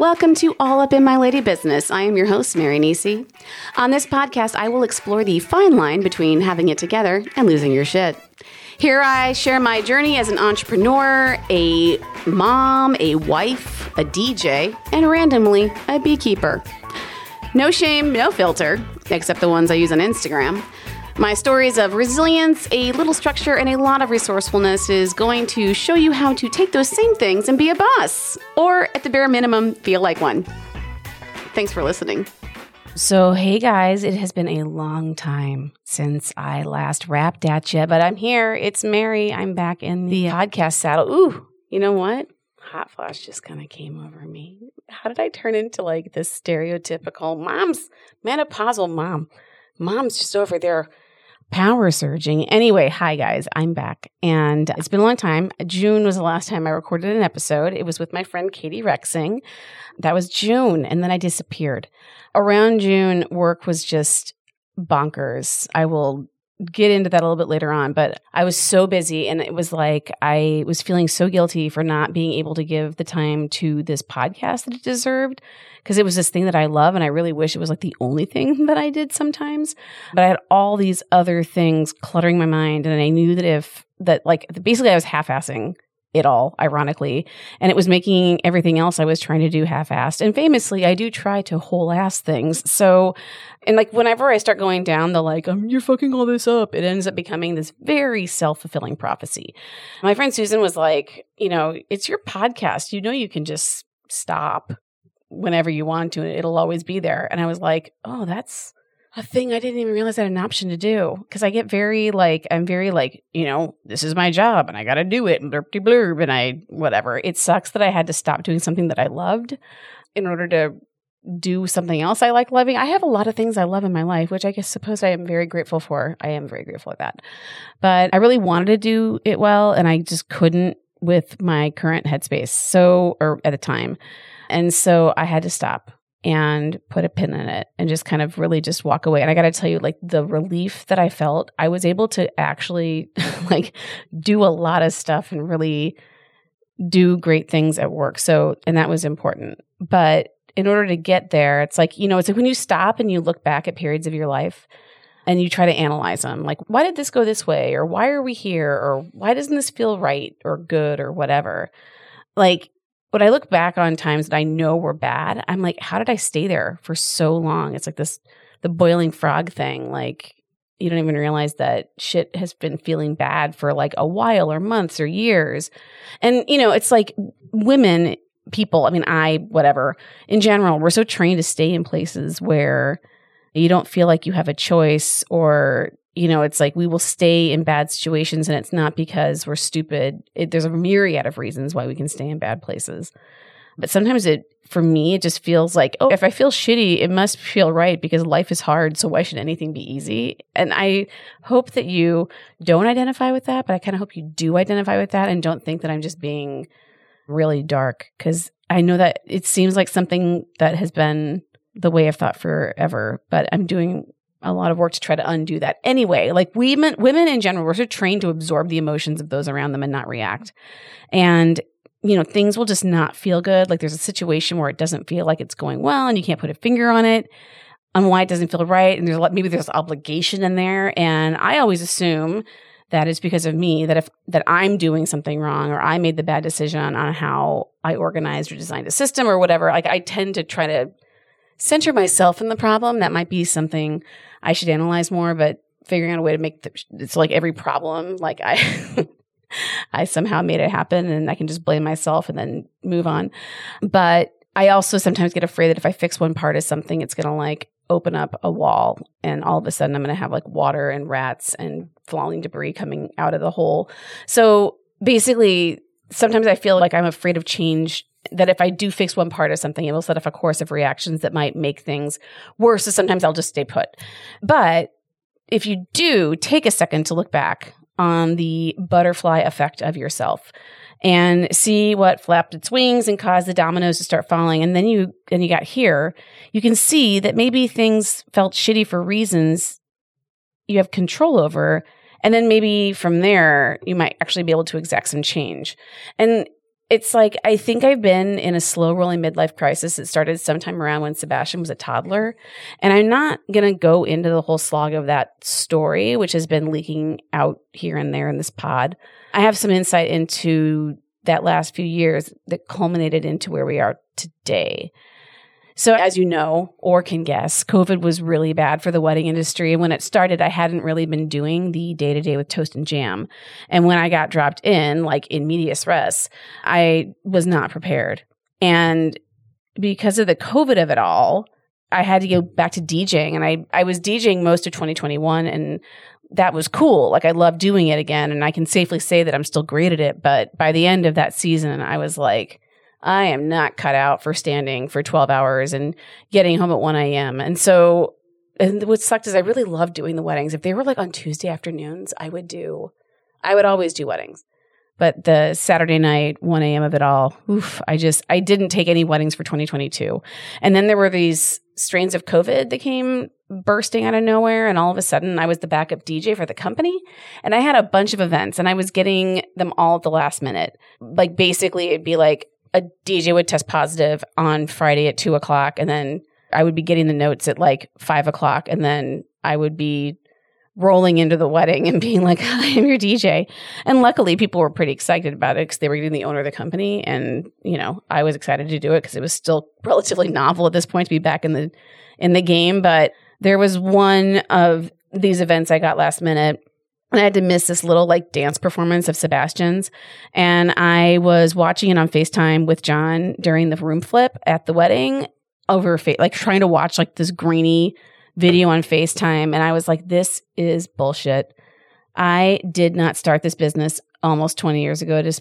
Welcome to All Up in My Lady Business. I am your host, Mary Nisi. On this podcast, I will explore the fine line between having it together and losing your shit. Here I share my journey as an entrepreneur, a mom, a wife, a DJ, and randomly, a beekeeper. No shame, no filter, except the ones I use on Instagram. My stories of resilience, a little structure, and a lot of resourcefulness is going to show you how to take those same things and be a boss, or at the bare minimum, feel like one. Thanks for listening. So, hey guys, it has been a long time since I last rapped at you, but I'm here. It's Mary. I'm back in the podcast saddle. Ooh, you know what? Hot flash just kind of came over me. How did I turn into like this stereotypical mom's menopausal mom? Mom's just over there power surging. Anyway, hi guys, I'm back. And it's been a long time. June was the last time I recorded an episode. It was with my friend Katie Rexing. That was June. And then I disappeared. Around June, work was just bonkers. I will get into that a little bit later on, but I was so busy and it was like I was feeling so guilty for not being able to give the time to this podcast that it deserved because it was this thing that I love and I really wish it was like the only thing that I did sometimes. But I had all these other things cluttering my mind and I knew that if that like basically I was half-assing it all, ironically. And it was making everything else I was trying to do half assed. And famously, I do try to whole ass things. So, and like whenever I start going down the like, um, you're fucking all this up, it ends up becoming this very self fulfilling prophecy. My friend Susan was like, you know, it's your podcast. You know, you can just stop whenever you want to, and it'll always be there. And I was like, oh, that's, a thing I didn't even realize I had an option to do because I get very like I'm very like you know this is my job and I got to do it and blurb blurb and I whatever. It sucks that I had to stop doing something that I loved in order to do something else I like loving. I have a lot of things I love in my life, which I guess suppose I am very grateful for. I am very grateful for that, but I really wanted to do it well and I just couldn't with my current headspace. So or at the time, and so I had to stop and put a pin in it and just kind of really just walk away. And I got to tell you, like the relief that I felt, I was able to actually like do a lot of stuff and really do great things at work. So, and that was important. But in order to get there, it's like, you know, it's like when you stop and you look back at periods of your life and you try to analyze them, like, why did this go this way? Or why are we here? Or why doesn't this feel right or good or whatever? Like, when I look back on times that I know were bad, I'm like, how did I stay there for so long? It's like this, the boiling frog thing. Like, you don't even realize that shit has been feeling bad for like a while or months or years. And, you know, it's like women, people, I mean, I, whatever, in general, we're so trained to stay in places where you don't feel like you have a choice or you know, it's like we will stay in bad situations and it's not because we're stupid. It, there's a myriad of reasons why we can stay in bad places. But sometimes it, for me, it just feels like, oh, if I feel shitty, it must feel right because life is hard. So why should anything be easy? And I hope that you don't identify with that, but I kind of hope you do identify with that and don't think that I'm just being really dark because I know that it seems like something that has been the way I've thought forever, but I'm doing a lot of work to try to undo that. Anyway, like women, women in general, we're so trained to absorb the emotions of those around them and not react. And you know, things will just not feel good. Like there's a situation where it doesn't feel like it's going well and you can't put a finger on it on why it doesn't feel right. And there's a lot, maybe there's obligation in there. And I always assume that is because of me that if that I'm doing something wrong or I made the bad decision on how I organized or designed a system or whatever, like I tend to try to center myself in the problem. That might be something I should analyze more, but figuring out a way to make the, it's like every problem, like I, I somehow made it happen and I can just blame myself and then move on. But I also sometimes get afraid that if I fix one part of something, it's going to like open up a wall and all of a sudden I'm going to have like water and rats and falling debris coming out of the hole. So basically, sometimes I feel like I'm afraid of change that if I do fix one part of something, it will set off a course of reactions that might make things worse. So sometimes I'll just stay put. But if you do take a second to look back on the butterfly effect of yourself and see what flapped its wings and caused the dominoes to start falling and then you and you got here you can see that maybe things felt shitty for reasons you have control over and then maybe from there you might actually be able to exact some change and it's like I think I've been in a slow rolling midlife crisis. that started sometime around when Sebastian was a toddler. And I'm not going to go into the whole slog of that story, which has been leaking out here and there in this pod. I have some insight into that last few years that culminated into where we are today. So, as you know, or can guess, COVID was really bad for the wedding industry. And when it started, I hadn't really been doing the day to day with toast and jam. And when I got dropped in, like in medias res, I was not prepared. And because of the COVID of it all, I had to go back to DJing and I, I was DJing most of 2021 and that was cool. Like I love doing it again. And I can safely say that I'm still great at it. But by the end of that season, I was like, I am not cut out for standing for 12 hours and getting home at 1 a.m. And so, and what sucked is I really loved doing the weddings. If they were like on Tuesday afternoons, I would do, I would always do weddings. But the Saturday night, 1 a.m. of it all, oof, I just, I didn't take any weddings for 2022. And then there were these strains of COVID that came bursting out of nowhere. And all of a sudden, I was the backup DJ for the company. And I had a bunch of events and I was getting them all at the last minute. Like basically, it'd be like, a DJ would test positive on Friday at two o'clock, and then I would be getting the notes at like five o'clock, and then I would be rolling into the wedding and being like, I am your DJ. And luckily, people were pretty excited about it because they were getting the owner of the company. And, you know, I was excited to do it because it was still relatively novel at this point to be back in the, in the game. But there was one of these events I got last minute and I had to miss this little like dance performance of Sebastian's. And I was watching it on FaceTime with John during the room flip at the wedding over fa- like trying to watch like this grainy video on FaceTime. And I was like, this is bullshit. I did not start this business almost 20 years ago to,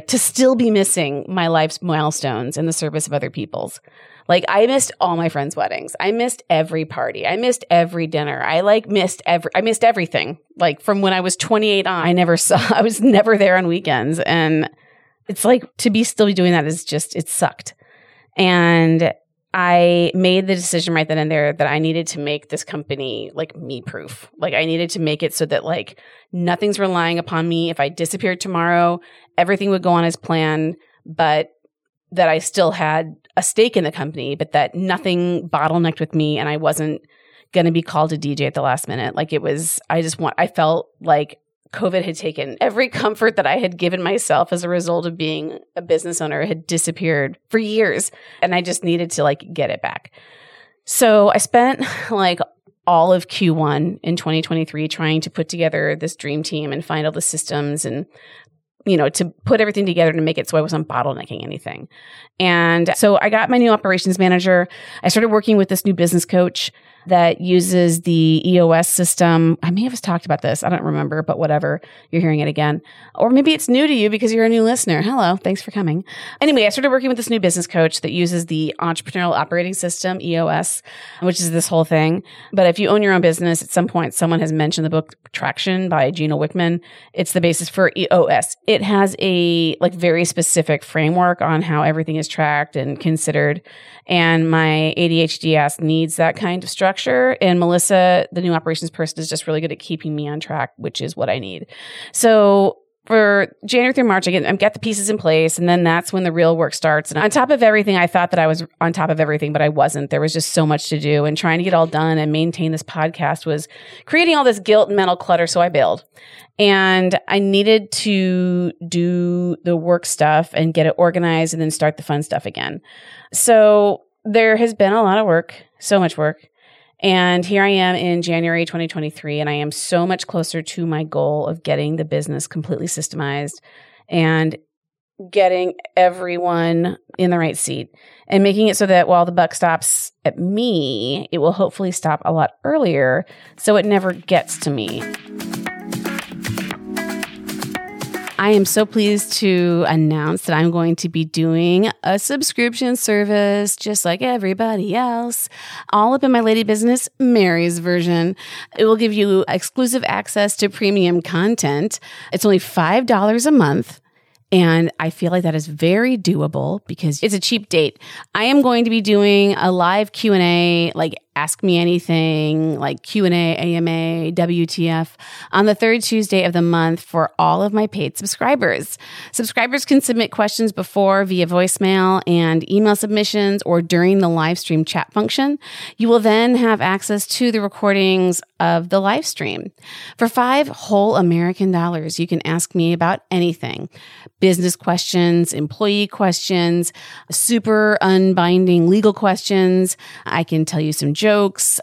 to still be missing my life's milestones in the service of other people's. Like I missed all my friends' weddings. I missed every party. I missed every dinner. I like missed every I missed everything. Like from when I was 28 on, I never saw I was never there on weekends and it's like to be still be doing that is just it sucked. And I made the decision right then and there that I needed to make this company like me proof. Like I needed to make it so that like nothing's relying upon me. If I disappeared tomorrow, everything would go on as planned, but that I still had a stake in the company, but that nothing bottlenecked with me and I wasn't going to be called a DJ at the last minute. Like it was, I just want, I felt like COVID had taken every comfort that I had given myself as a result of being a business owner had disappeared for years. And I just needed to like get it back. So I spent like all of Q1 in 2023 trying to put together this dream team and find all the systems and you know, to put everything together to make it so I wasn't bottlenecking anything. And so I got my new operations manager. I started working with this new business coach that uses the EOS system. I may have talked about this. I don't remember, but whatever. You're hearing it again. Or maybe it's new to you because you're a new listener. Hello. Thanks for coming. Anyway, I started working with this new business coach that uses the entrepreneurial operating system, EOS, which is this whole thing. But if you own your own business, at some point, someone has mentioned the book Traction by Gino Wickman. It's the basis for EOS. It has a like very specific framework on how everything is tracked and considered. And my ADHD ass needs that kind of structure structure. And Melissa, the new operations person, is just really good at keeping me on track, which is what I need. So for January through March, I get, I get the pieces in place, and then that's when the real work starts. And on top of everything, I thought that I was on top of everything, but I wasn't. There was just so much to do, and trying to get all done and maintain this podcast was creating all this guilt and mental clutter. So I bailed, and I needed to do the work stuff and get it organized, and then start the fun stuff again. So there has been a lot of work, so much work. And here I am in January 2023, and I am so much closer to my goal of getting the business completely systemized and getting everyone in the right seat and making it so that while the buck stops at me, it will hopefully stop a lot earlier so it never gets to me. I am so pleased to announce that I'm going to be doing a subscription service just like everybody else, all up in my lady business, Mary's version. It will give you exclusive access to premium content. It's only $5 a month. And I feel like that is very doable because it's a cheap date. I am going to be doing a live Q&A like Ask Me Anything, like Q&A, AMA, WTF on the third Tuesday of the month for all of my paid subscribers. Subscribers can submit questions before via voicemail and email submissions or during the live stream chat function. You will then have access to the recordings of the live stream. For five whole American dollars, you can ask me about anything business questions, employee questions, super unbinding legal questions. I can tell you some jokes.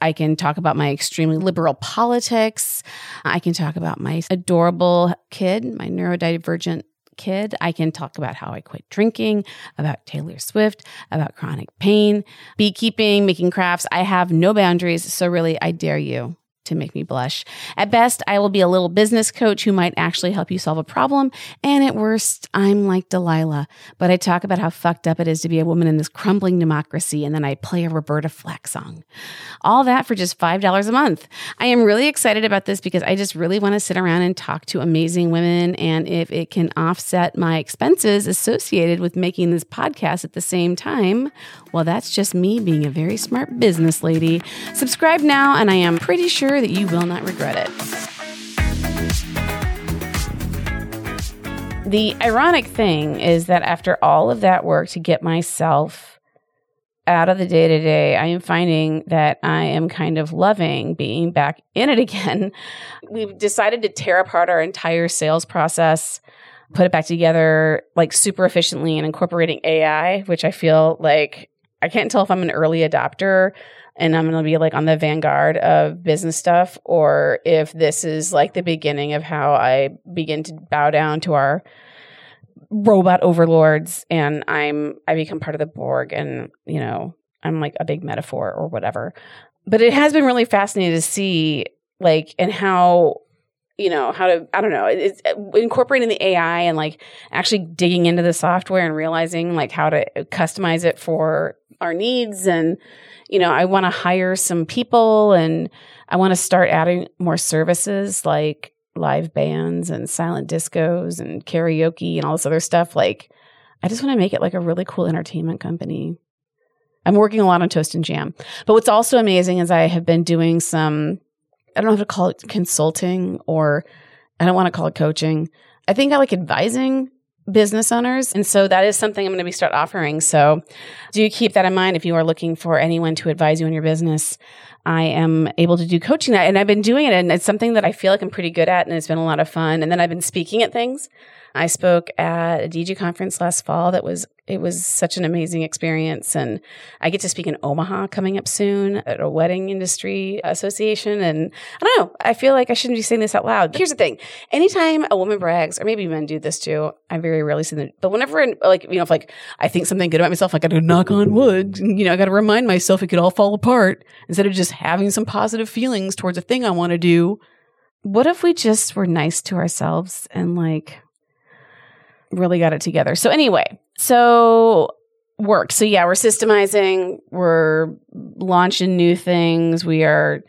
I can talk about my extremely liberal politics. I can talk about my adorable kid, my neurodivergent kid. I can talk about how I quit drinking, about Taylor Swift, about chronic pain, beekeeping, making crafts. I have no boundaries. So, really, I dare you to make me blush. At best, I will be a little business coach who might actually help you solve a problem. And at worst, I'm like Delilah, but I talk about how fucked up it is to be a woman in this crumbling democracy. And then I play a Roberta Flack song. All that for just $5 a month. I am really excited about this because I just really want to sit around and talk to amazing women. And if it can offset my expenses associated with making this podcast at the same time, well, that's just me being a very smart business lady. Subscribe now, and I am pretty sure that you will not regret it. The ironic thing is that after all of that work to get myself out of the day to day, I am finding that I am kind of loving being back in it again. We've decided to tear apart our entire sales process, put it back together like super efficiently and incorporating AI, which I feel like I can't tell if I'm an early adopter and I'm going to be like on the vanguard of business stuff, or if this is like the beginning of how I begin to bow down to our robot overlords and I'm I become part of the Borg and you know I'm like a big metaphor or whatever. But it has been really fascinating to see like and how you know how to i don't know it's uh, incorporating the ai and like actually digging into the software and realizing like how to uh, customize it for our needs and you know, I want to hire some people and I want to start adding more services like live bands and silent discos and karaoke and all this other stuff. Like, I just want to make it like a really cool entertainment company. I'm working a lot on Toast and Jam. But what's also amazing is I have been doing some, I don't know how to call it consulting or I don't want to call it coaching. I think I like advising business owners. And so that is something I'm going to be start offering. So do keep that in mind if you are looking for anyone to advise you in your business. I am able to do coaching that and I've been doing it and it's something that I feel like I'm pretty good at and it's been a lot of fun. And then I've been speaking at things. I spoke at a DJ conference last fall that was it was such an amazing experience and I get to speak in Omaha coming up soon at a wedding industry association and I don't know, I feel like I shouldn't be saying this out loud. Here's the thing. Anytime a woman brags, or maybe men do this too, I very rarely see them, but whenever like, you know, if like I think something good about myself, I gotta knock on wood, you know, I gotta remind myself it could all fall apart instead of just having some positive feelings towards a thing I want to do. What if we just were nice to ourselves and like really got it together. So anyway, so work. So yeah, we're systemizing, we're launching new things, we are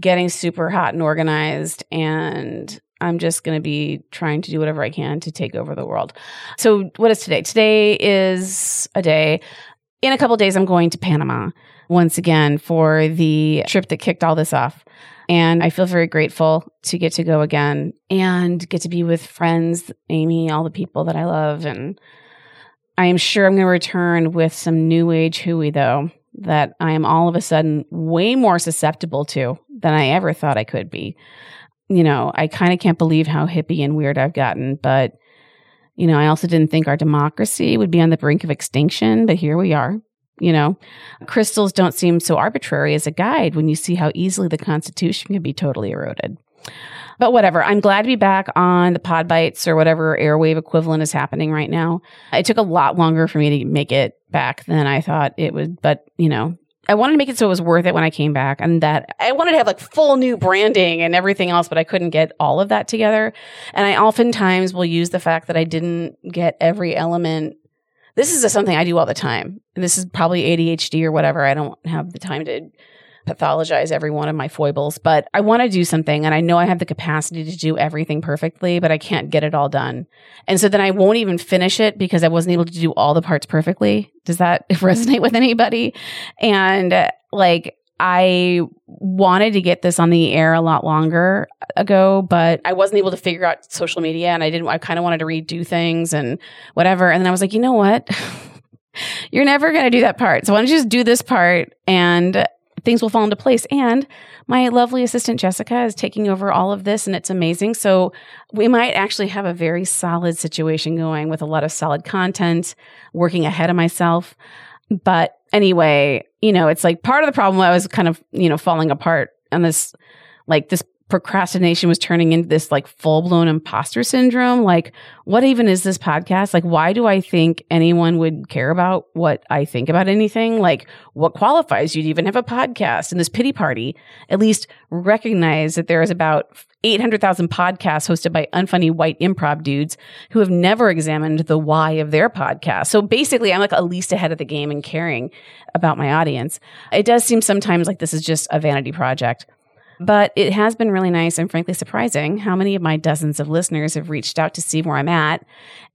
getting super hot and organized and I'm just going to be trying to do whatever I can to take over the world. So what is today? Today is a day. In a couple days I'm going to Panama once again for the trip that kicked all this off. And I feel very grateful to get to go again and get to be with friends, Amy, all the people that I love. And I am sure I'm going to return with some new age hooey, though, that I am all of a sudden way more susceptible to than I ever thought I could be. You know, I kind of can't believe how hippie and weird I've gotten, but you know, I also didn't think our democracy would be on the brink of extinction, but here we are. You know, crystals don't seem so arbitrary as a guide when you see how easily the Constitution can be totally eroded. But whatever, I'm glad to be back on the pod bites or whatever airwave equivalent is happening right now. It took a lot longer for me to make it back than I thought it would, but you know, I wanted to make it so it was worth it when I came back and that I wanted to have like full new branding and everything else, but I couldn't get all of that together. And I oftentimes will use the fact that I didn't get every element this is something I do all the time. This is probably ADHD or whatever. I don't have the time to pathologize every one of my foibles, but I want to do something and I know I have the capacity to do everything perfectly, but I can't get it all done. And so then I won't even finish it because I wasn't able to do all the parts perfectly. Does that resonate with anybody? And uh, like, I wanted to get this on the air a lot longer ago, but I wasn't able to figure out social media and I didn't, I kind of wanted to redo things and whatever. And then I was like, you know what? You're never going to do that part. So why don't you just do this part and things will fall into place. And my lovely assistant Jessica is taking over all of this and it's amazing. So we might actually have a very solid situation going with a lot of solid content, working ahead of myself. But anyway, you know, it's like part of the problem I was kind of, you know, falling apart on this like this procrastination was turning into this like full blown imposter syndrome. Like, what even is this podcast? Like, why do I think anyone would care about what I think about anything? Like, what qualifies you to even have a podcast? And this pity party, at least recognize that there is about 800,000 podcasts hosted by unfunny white improv dudes who have never examined the why of their podcast. So basically, I'm like at least ahead of the game in caring about my audience. It does seem sometimes like this is just a vanity project. But it has been really nice and frankly surprising how many of my dozens of listeners have reached out to see where I'm at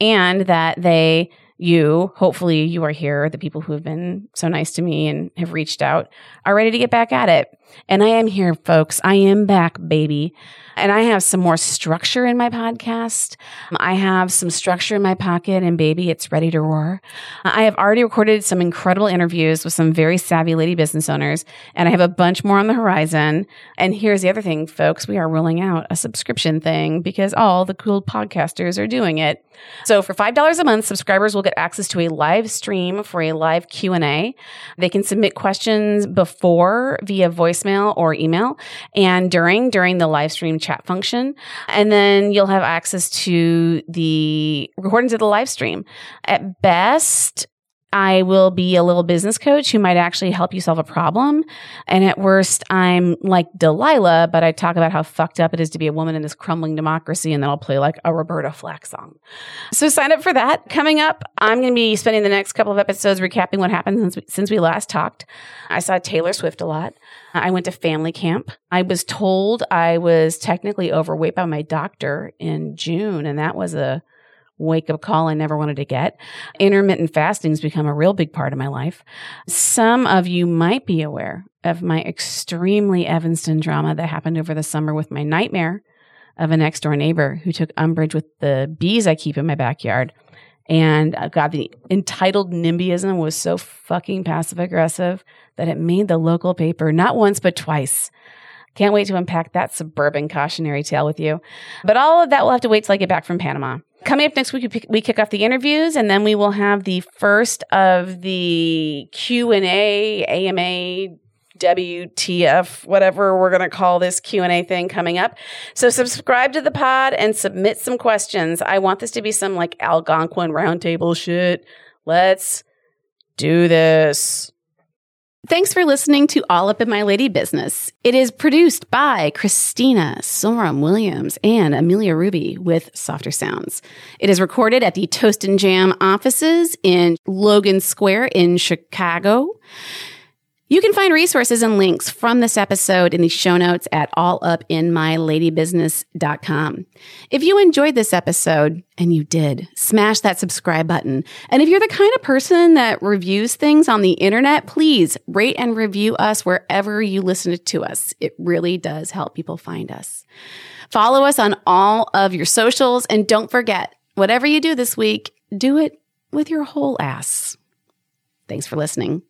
and that they, you, hopefully you are here, the people who have been so nice to me and have reached out are ready to get back at it. And I am here, folks. I am back, baby. And I have some more structure in my podcast. I have some structure in my pocket, and baby, it's ready to roar. I have already recorded some incredible interviews with some very savvy lady business owners, and I have a bunch more on the horizon. And here's the other thing, folks we are rolling out a subscription thing because all the cool podcasters are doing it. So for $5 a month, subscribers will get access to a live stream for a live Q&A. They can submit questions before via voicemail or email and during during the live stream chat function. And then you'll have access to the recordings of the live stream. At best, I will be a little business coach who might actually help you solve a problem. And at worst, I'm like Delilah, but I talk about how fucked up it is to be a woman in this crumbling democracy. And then I'll play like a Roberta Flack song. So sign up for that. Coming up, I'm going to be spending the next couple of episodes recapping what happened since we, since we last talked. I saw Taylor Swift a lot. I went to family camp. I was told I was technically overweight by my doctor in June. And that was a, wake up call I never wanted to get. Intermittent fasting has become a real big part of my life. Some of you might be aware of my extremely Evanston drama that happened over the summer with my nightmare of a next door neighbor who took umbrage with the bees I keep in my backyard. And uh, God, the entitled NIMBYism was so fucking passive aggressive that it made the local paper not once, but twice. Can't wait to unpack that suburban cautionary tale with you. But all of that will have to wait till I get back from Panama. Coming up next week, we kick off the interviews, and then we will have the first of the Q and A, AMA, WTF, whatever we're going to call this Q&A thing coming up. So subscribe to the pod and submit some questions. I want this to be some like Algonquin roundtable shit. Let's do this. Thanks for listening to All Up in My Lady Business. It is produced by Christina Sorum Williams and Amelia Ruby with Softer Sounds. It is recorded at the Toast and Jam offices in Logan Square in Chicago. You can find resources and links from this episode in the show notes at allupinmyladybusiness.com. If you enjoyed this episode, and you did, smash that subscribe button. And if you're the kind of person that reviews things on the internet, please rate and review us wherever you listen to us. It really does help people find us. Follow us on all of your socials, and don't forget, whatever you do this week, do it with your whole ass. Thanks for listening.